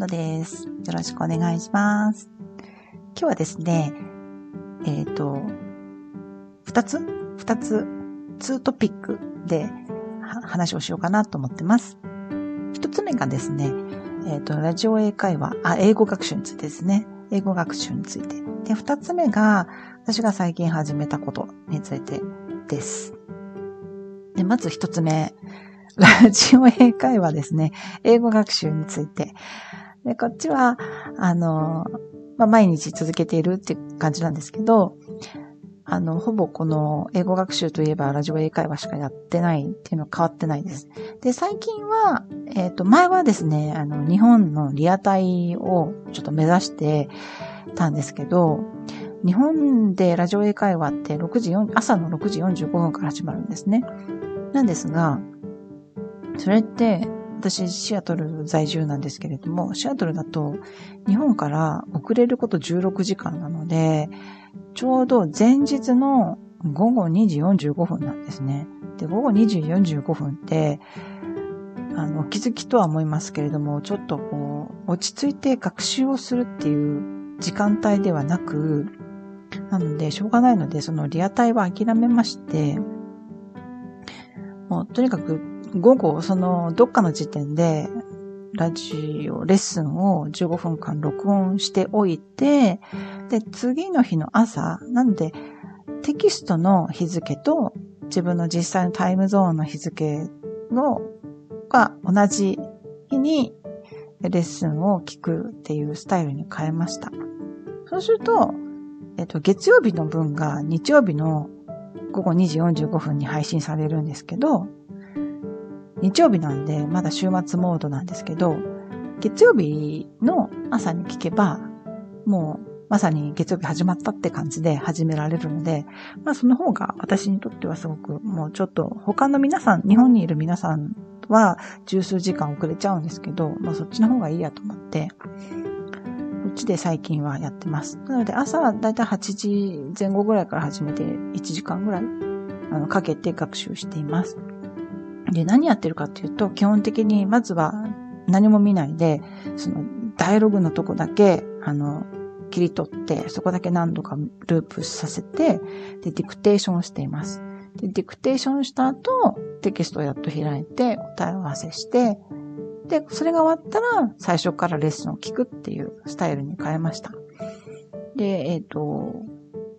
野です。よろしくお願いします。今日はですね、えっ、ー、と、二つ？二つ、ツートピックで話をしようかなと思ってます。一つ目がですね、えっ、ー、と、ラジオ英会話、あ、英語学習についてですね。英語学習について。で、二つ目が、私が最近始めたことについてです。で、まず一つ目。ラジオ英会話ですね。英語学習について。で、こっちは、あの、まあ、毎日続けているって感じなんですけど、あの、ほぼこの英語学習といえばラジオ英会話しかやってないっていうのは変わってないです。で、最近は、えっ、ー、と、前はですね、あの、日本のリアタイをちょっと目指してたんですけど、日本でラジオ英会話って6時4、朝の6時45分から始まるんですね。なんですが、それって、私、シアトル在住なんですけれども、シアトルだと、日本から遅れること16時間なので、ちょうど前日の午後2時45分なんですね。で、午後2時45分って、あの、お気づきとは思いますけれども、ちょっとこう、落ち着いて学習をするっていう時間帯ではなく、なので、しょうがないので、そのリアタイは諦めまして、もう、とにかく午後、その、どっかの時点で、ラジオ、レッスンを15分間録音しておいて、で、次の日の朝、なんで、テキストの日付と自分の実際のタイムゾーンの日付のが同じ日にレッスンを聞くっていうスタイルに変えました。そうすると、えっと、月曜日の分が日曜日の午後2時45分に配信されるんですけど、日曜日なんで、まだ週末モードなんですけど、月曜日の朝に聞けば、もうまさに月曜日始まったって感じで始められるので、まあその方が私にとってはすごくもうちょっと他の皆さん、日本にいる皆さんは十数時間遅れちゃうんですけど、まあそっちの方がいいやと思って、こっちで最近はやってます。なので朝だいたい8時前後ぐらいから始めて1時間ぐらいあのかけて学習しています。で、何やってるかっていうと、基本的にまずは何も見ないで、その、ダイアログのとこだけ、あの、切り取って、そこだけ何度かループさせて、で、ディクテーションしています。で、ディクテーションした後、テキストをやっと開いて、答え合わせして、で、それが終わったら、最初からレッスンを聞くっていうスタイルに変えました。で、えっ、ー、と、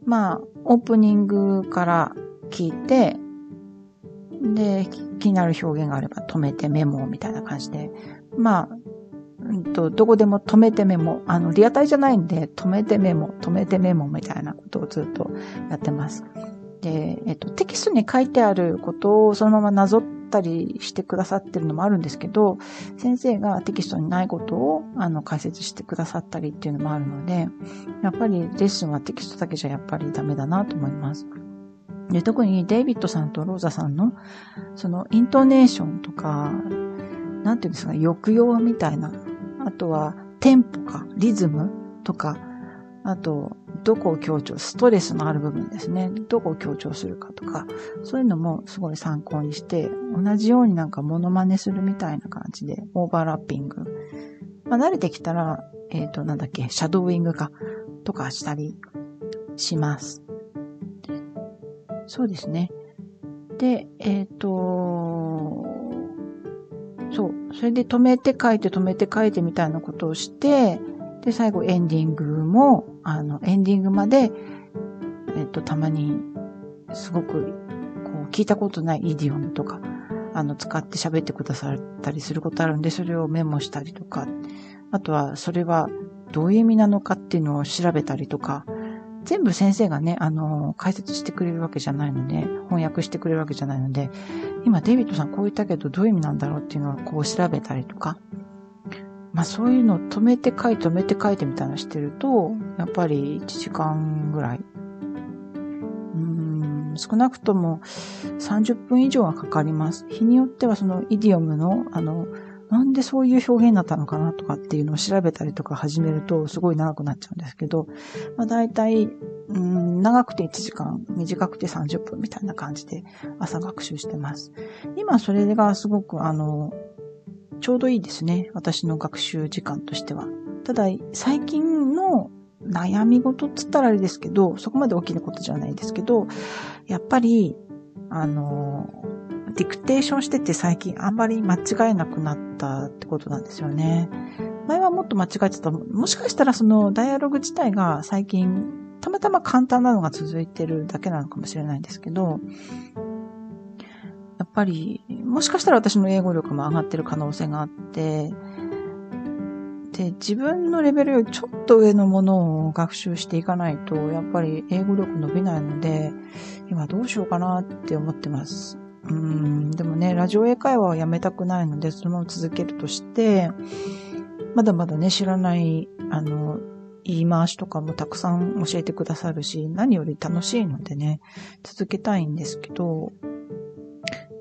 まあ、オープニングから聞いて、で、気になる表現があれば止めてメモみたいな感じで、まあ、うんと、どこでも止めてメモ、あの、リアタイじゃないんで、止めてメモ、止めてメモみたいなことをずっとやってます。で、えっと、テキストに書いてあることをそのままなぞったりしてくださってるのもあるんですけど、先生がテキストにないことを、あの、解説してくださったりっていうのもあるので、やっぱりレッスンはテキストだけじゃやっぱりダメだなと思います。で、特にデイビッドさんとローザさんの、そのイントネーションとか、なんていうんですか、抑揚みたいな、あとはテンポか、リズムとか、あと、どこを強調、ストレスのある部分ですね。どこを強調するかとか、そういうのもすごい参考にして、同じようになんかモノマネするみたいな感じで、オーバーラッピング。まあ、慣れてきたら、えっ、ー、と、なんだっけ、シャドーイングか、とかしたりします。そうですね。で、えっ、ー、と、そう。それで止めて書いて止めて書いてみたいなことをして、で、最後エンディングも、あの、エンディングまで、えっ、と、たまに、すごく、こう、聞いたことないイディオムとか、あの、使って喋ってくださったりすることあるんで、それをメモしたりとか、あとは、それはどういう意味なのかっていうのを調べたりとか、全部先生がね、あの、解説してくれるわけじゃないので、翻訳してくれるわけじゃないので、今デビッドさんこう言ったけどどういう意味なんだろうっていうのをこう調べたりとか、まあそういうのを止めて書いて止めて書いてみたいなのしてると、やっぱり1時間ぐらい、うーん、少なくとも30分以上はかかります。日によってはそのイディオムの、あの、なんでそういう表現になったのかなとかっていうのを調べたりとか始めるとすごい長くなっちゃうんですけど、まあ大体、うん、長くて1時間、短くて30分みたいな感じで朝学習してます。今それがすごくあの、ちょうどいいですね。私の学習時間としては。ただ、最近の悩み事っつったらあれですけど、そこまで大きなことじゃないですけど、やっぱり、あの、ディクテーションしてて最近あんまり間違えなくなったってことなんですよね。前はもっと間違えてた。もしかしたらそのダイアログ自体が最近たまたま簡単なのが続いてるだけなのかもしれないんですけど、やっぱり、もしかしたら私の英語力も上がってる可能性があって、で、自分のレベルよりちょっと上のものを学習していかないと、やっぱり英語力伸びないので、今どうしようかなって思ってます。うん、でもね、ラジオ英会話はやめたくないので、そのまま続けるとして、まだまだね、知らない、あの、言い回しとかもたくさん教えてくださるし、何より楽しいのでね、続けたいんですけど、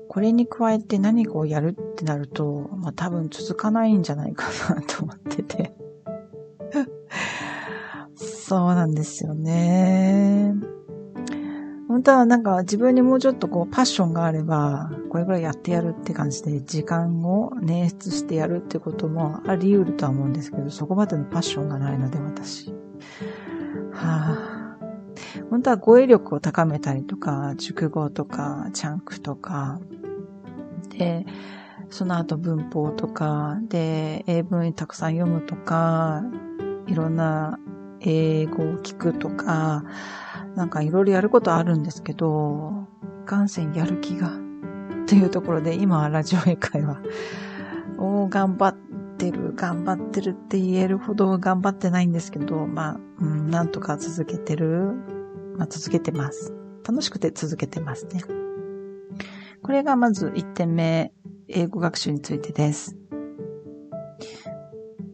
これに加えて何かをやるってなると、まあ多分続かないんじゃないかなと思ってて。そうなんですよね。本当はなんか自分にもうちょっとこうパッションがあれば、これぐらいやってやるって感じで時間を捻出してやるってこともあり得るとは思うんですけど、そこまでのパッションがないので私。はあ、本当は語彙力を高めたりとか、熟語とか、チャンクとか、で、その後文法とか、で、英文たくさん読むとか、いろんな英語を聞くとか、なんかいろいろやることあるんですけど、いせんやる気が、というところで、今ラジオ英会話 を頑張ってる、頑張ってるって言えるほど頑張ってないんですけど、まあ、うん、なんとか続けてる、まあ続けてます。楽しくて続けてますね。これがまず1点目、英語学習についてです。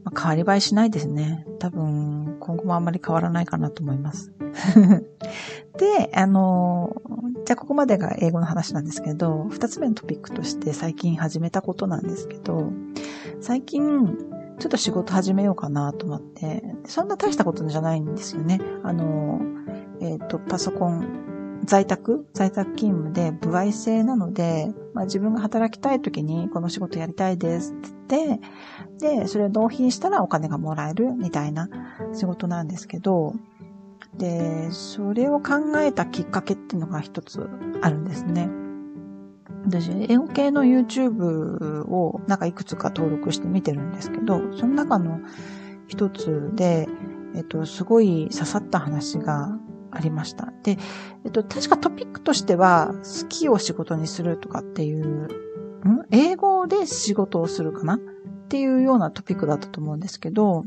まあ、変わり映えしないですね。多分、今後もあんまり変わらないかなと思います。で、あの、じゃあここまでが英語の話なんですけど、二つ目のトピックとして最近始めたことなんですけど、最近、ちょっと仕事始めようかなと思って、そんな大したことじゃないんですよね。あの、えっ、ー、と、パソコン、在宅在宅勤務で部合制なので、まあ、自分が働きたい時にこの仕事やりたいですって言って、で、それを納品したらお金がもらえるみたいな仕事なんですけど、で、それを考えたきっかけっていうのが一つあるんですね。私、英語系の YouTube をなんかいくつか登録して見てるんですけど、その中の一つで、えっと、すごい刺さった話がありました。で、えっと、確かトピックとしては、好きを仕事にするとかっていう、ん？英語で仕事をするかな？っていうようなトピックだったと思うんですけど、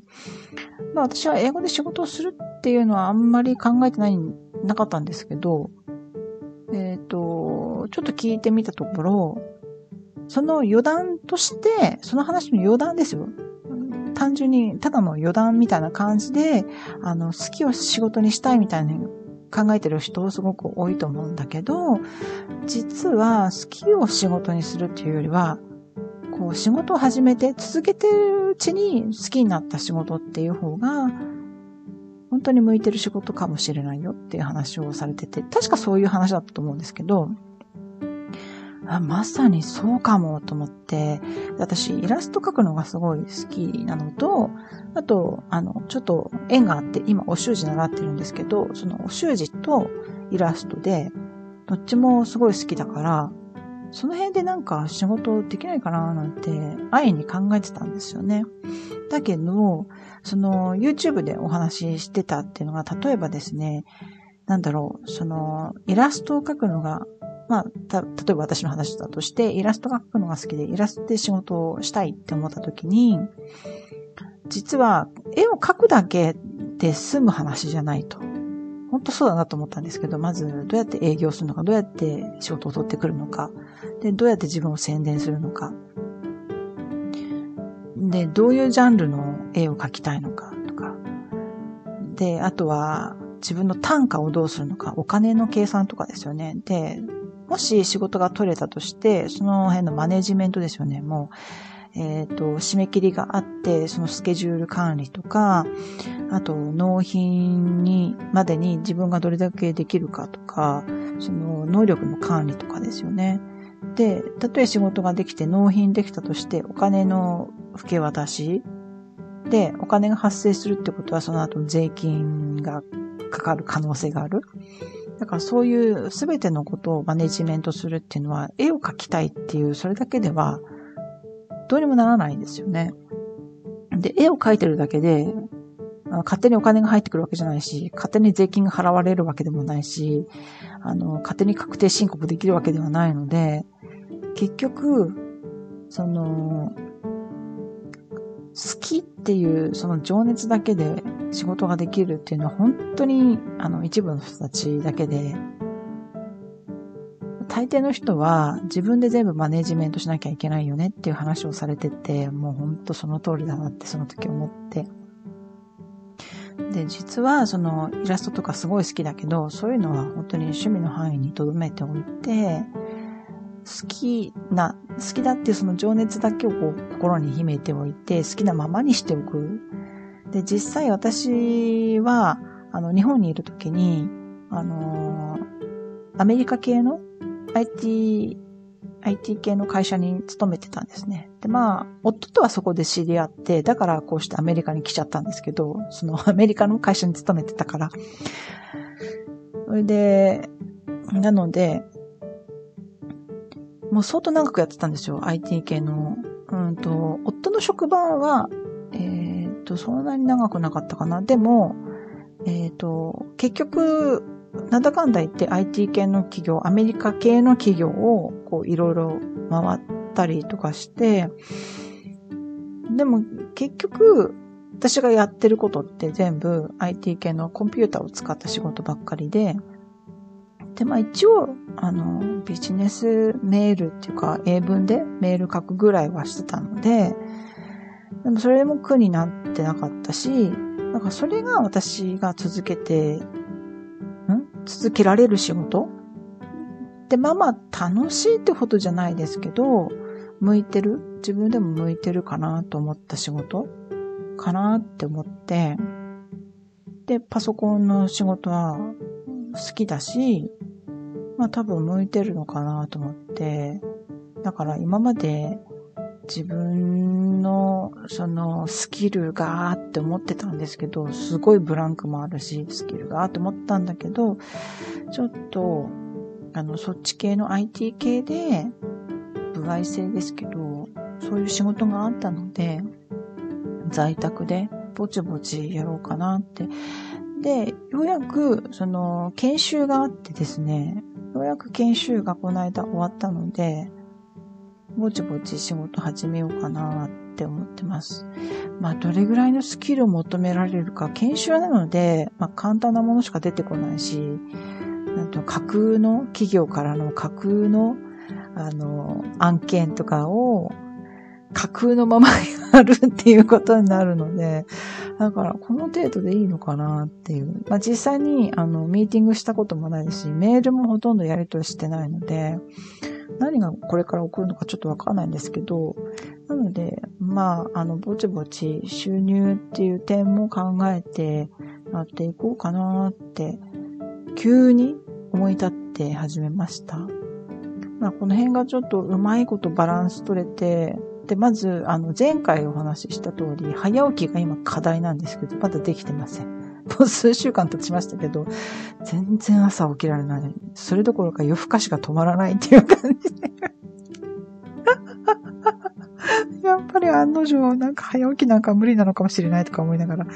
まあ私は英語で仕事をするっていうのはあんまり考えてない、なかったんですけど、えっ、ー、と、ちょっと聞いてみたところ、その余談として、その話の余談ですよ。単純に、ただの余談みたいな感じで、あの、好きを仕事にしたいみたいに考えてる人すごく多いと思うんだけど、実は好きを仕事にするっていうよりは、こう仕事を始めて続けてるうちに好きになった仕事っていう方が、本当に向いてる仕事かもしれないよっていう話をされてて、確かそういう話だったと思うんですけど、あまさにそうかもと思って、私イラスト描くのがすごい好きなのと、あと、あの、ちょっと縁があって、今お習字習ってるんですけど、そのお習字とイラストで、どっちもすごい好きだから、その辺でなんか仕事できないかななんて、安易に考えてたんですよね。だけど、その YouTube でお話ししてたっていうのが、例えばですね、なんだろう、そのイラストを描くのが、まあ、た、例えば私の話だとして、イラストが描くのが好きで、イラストで仕事をしたいって思った時に、実は絵を描くだけで済む話じゃないと。本当そうだなと思ったんですけど、まずどうやって営業するのか、どうやって仕事を取ってくるのか、で、どうやって自分を宣伝するのか、で、どういうジャンルの絵を描きたいのかとか、で、あとは自分の単価をどうするのか、お金の計算とかですよね。で、もし仕事が取れたとして、その辺のマネジメントですよね。もう、えっ、ー、と、締め切りがあって、そのスケジュール管理とか、あと、納品に、までに自分がどれだけできるかとか、その能力の管理とかですよね。で、たとえ仕事ができて納品できたとして、お金の受け渡しで、お金が発生するってことは、その後税金がかかる可能性がある。だからそういうすべてのことをマネジメントするっていうのは、絵を描きたいっていう、それだけでは、どうにもならないんですよね。で、絵を描いてるだけで、勝手にお金が入ってくるわけじゃないし、勝手に税金が払われるわけでもないし、あの、勝手に確定申告できるわけではないので、結局、その、好きっていうその情熱だけで仕事ができるっていうのは本当にあの一部の人たちだけで、大抵の人は自分で全部マネジメントしなきゃいけないよねっていう話をされてて、もう本当その通りだなってその時思って。で、実はそのイラストとかすごい好きだけど、そういうのは本当に趣味の範囲に留めておいて、好きな、好きだっていうその情熱だけをこう心に秘めておいて、好きなままにしておく。で、実際私は、あの、日本にいるときに、あのアメリカ系の IT、IT 系の会社に勤めてたんですね。で、まあ、夫とはそこで知り合って、だからこうしてアメリカに来ちゃったんですけど、その アメリカの会社に勤めてたから。それで、なので、もう相当長くやってたんですよ、IT 系の。うんと、夫の職場は、えっ、ー、と、そんなに長くなかったかな。でも、えっ、ー、と、結局、なんだかんだ言って IT 系の企業、アメリカ系の企業を、こう、いろいろ回ったりとかして、でも、結局、私がやってることって全部 IT 系のコンピューターを使った仕事ばっかりで、で、まあ一応、あの、ビジネスメールっていうか、英文でメール書くぐらいはしてたので、でもそれも苦になってなかったし、なんかそれが私が続けて、ん？続けられる仕事？で、まあまあ楽しいってほどじゃないですけど、向いてる？自分でも向いてるかなと思った仕事？かなって思って、で、パソコンの仕事は好きだし、まあ多分向いてるのかなと思って、だから今まで自分のそのスキルがーって思ってたんですけど、すごいブランクもあるし、スキルがーって思ったんだけど、ちょっと、あの、そっち系の IT 系で、部外制ですけど、そういう仕事があったので、在宅でぼちぼちやろうかなって。で、ようやく、その、研修があってですね、ようやく研修がこの間終わったので、ぼちぼち仕事始めようかなって思ってます。まあ、どれぐらいのスキルを求められるか、研修なので、まあ、簡単なものしか出てこないし、なんと架空の企業からの架空の、あの、案件とかを架空のままやるっていうことになるので、だからこの程度でいいのかなっていう。まあ実際にあのミーティングしたこともないし、メールもほとんどやり取りしてないので、何がこれから起こるのかちょっとわかんないんですけど、なので、まあ、あの、ぼちぼち収入っていう点も考えてやっていこうかなって、急に思い立って始めました。まあ、この辺がちょっとうまいことバランス取れて、で、まず、あの、前回お話しした通り、早起きが今課題なんですけど、まだできてません。もう数週間経ちましたけど、全然朝起きられない。それどころか夜更かしが止まらないっていう感じで。やっぱり案の定、なんか早起きなんか無理なのかもしれないとか思いながら、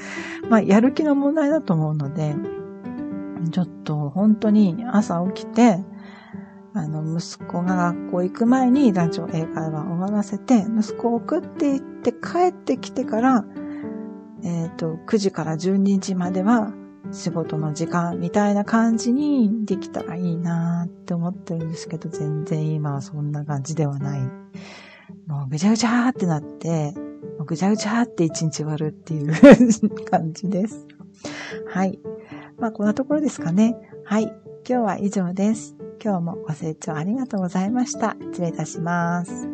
まあ、やる気の問題だと思うので、ちょっと本当に朝起きて、あの、息子が学校行く前にラジオ英会話を終わらせて、息子を送って行って帰ってきてから、えっ、ー、と、9時から12時までは仕事の時間みたいな感じにできたらいいなって思ってるんですけど、全然今はそんな感じではない。もうぐちゃぐちゃーってなって、もうぐちゃぐちゃーって一日終わるっていう 感じです。はい。まあ、こんなところですかね。はい。今日は以上です。今日もご清聴ありがとうございました。失礼いたします。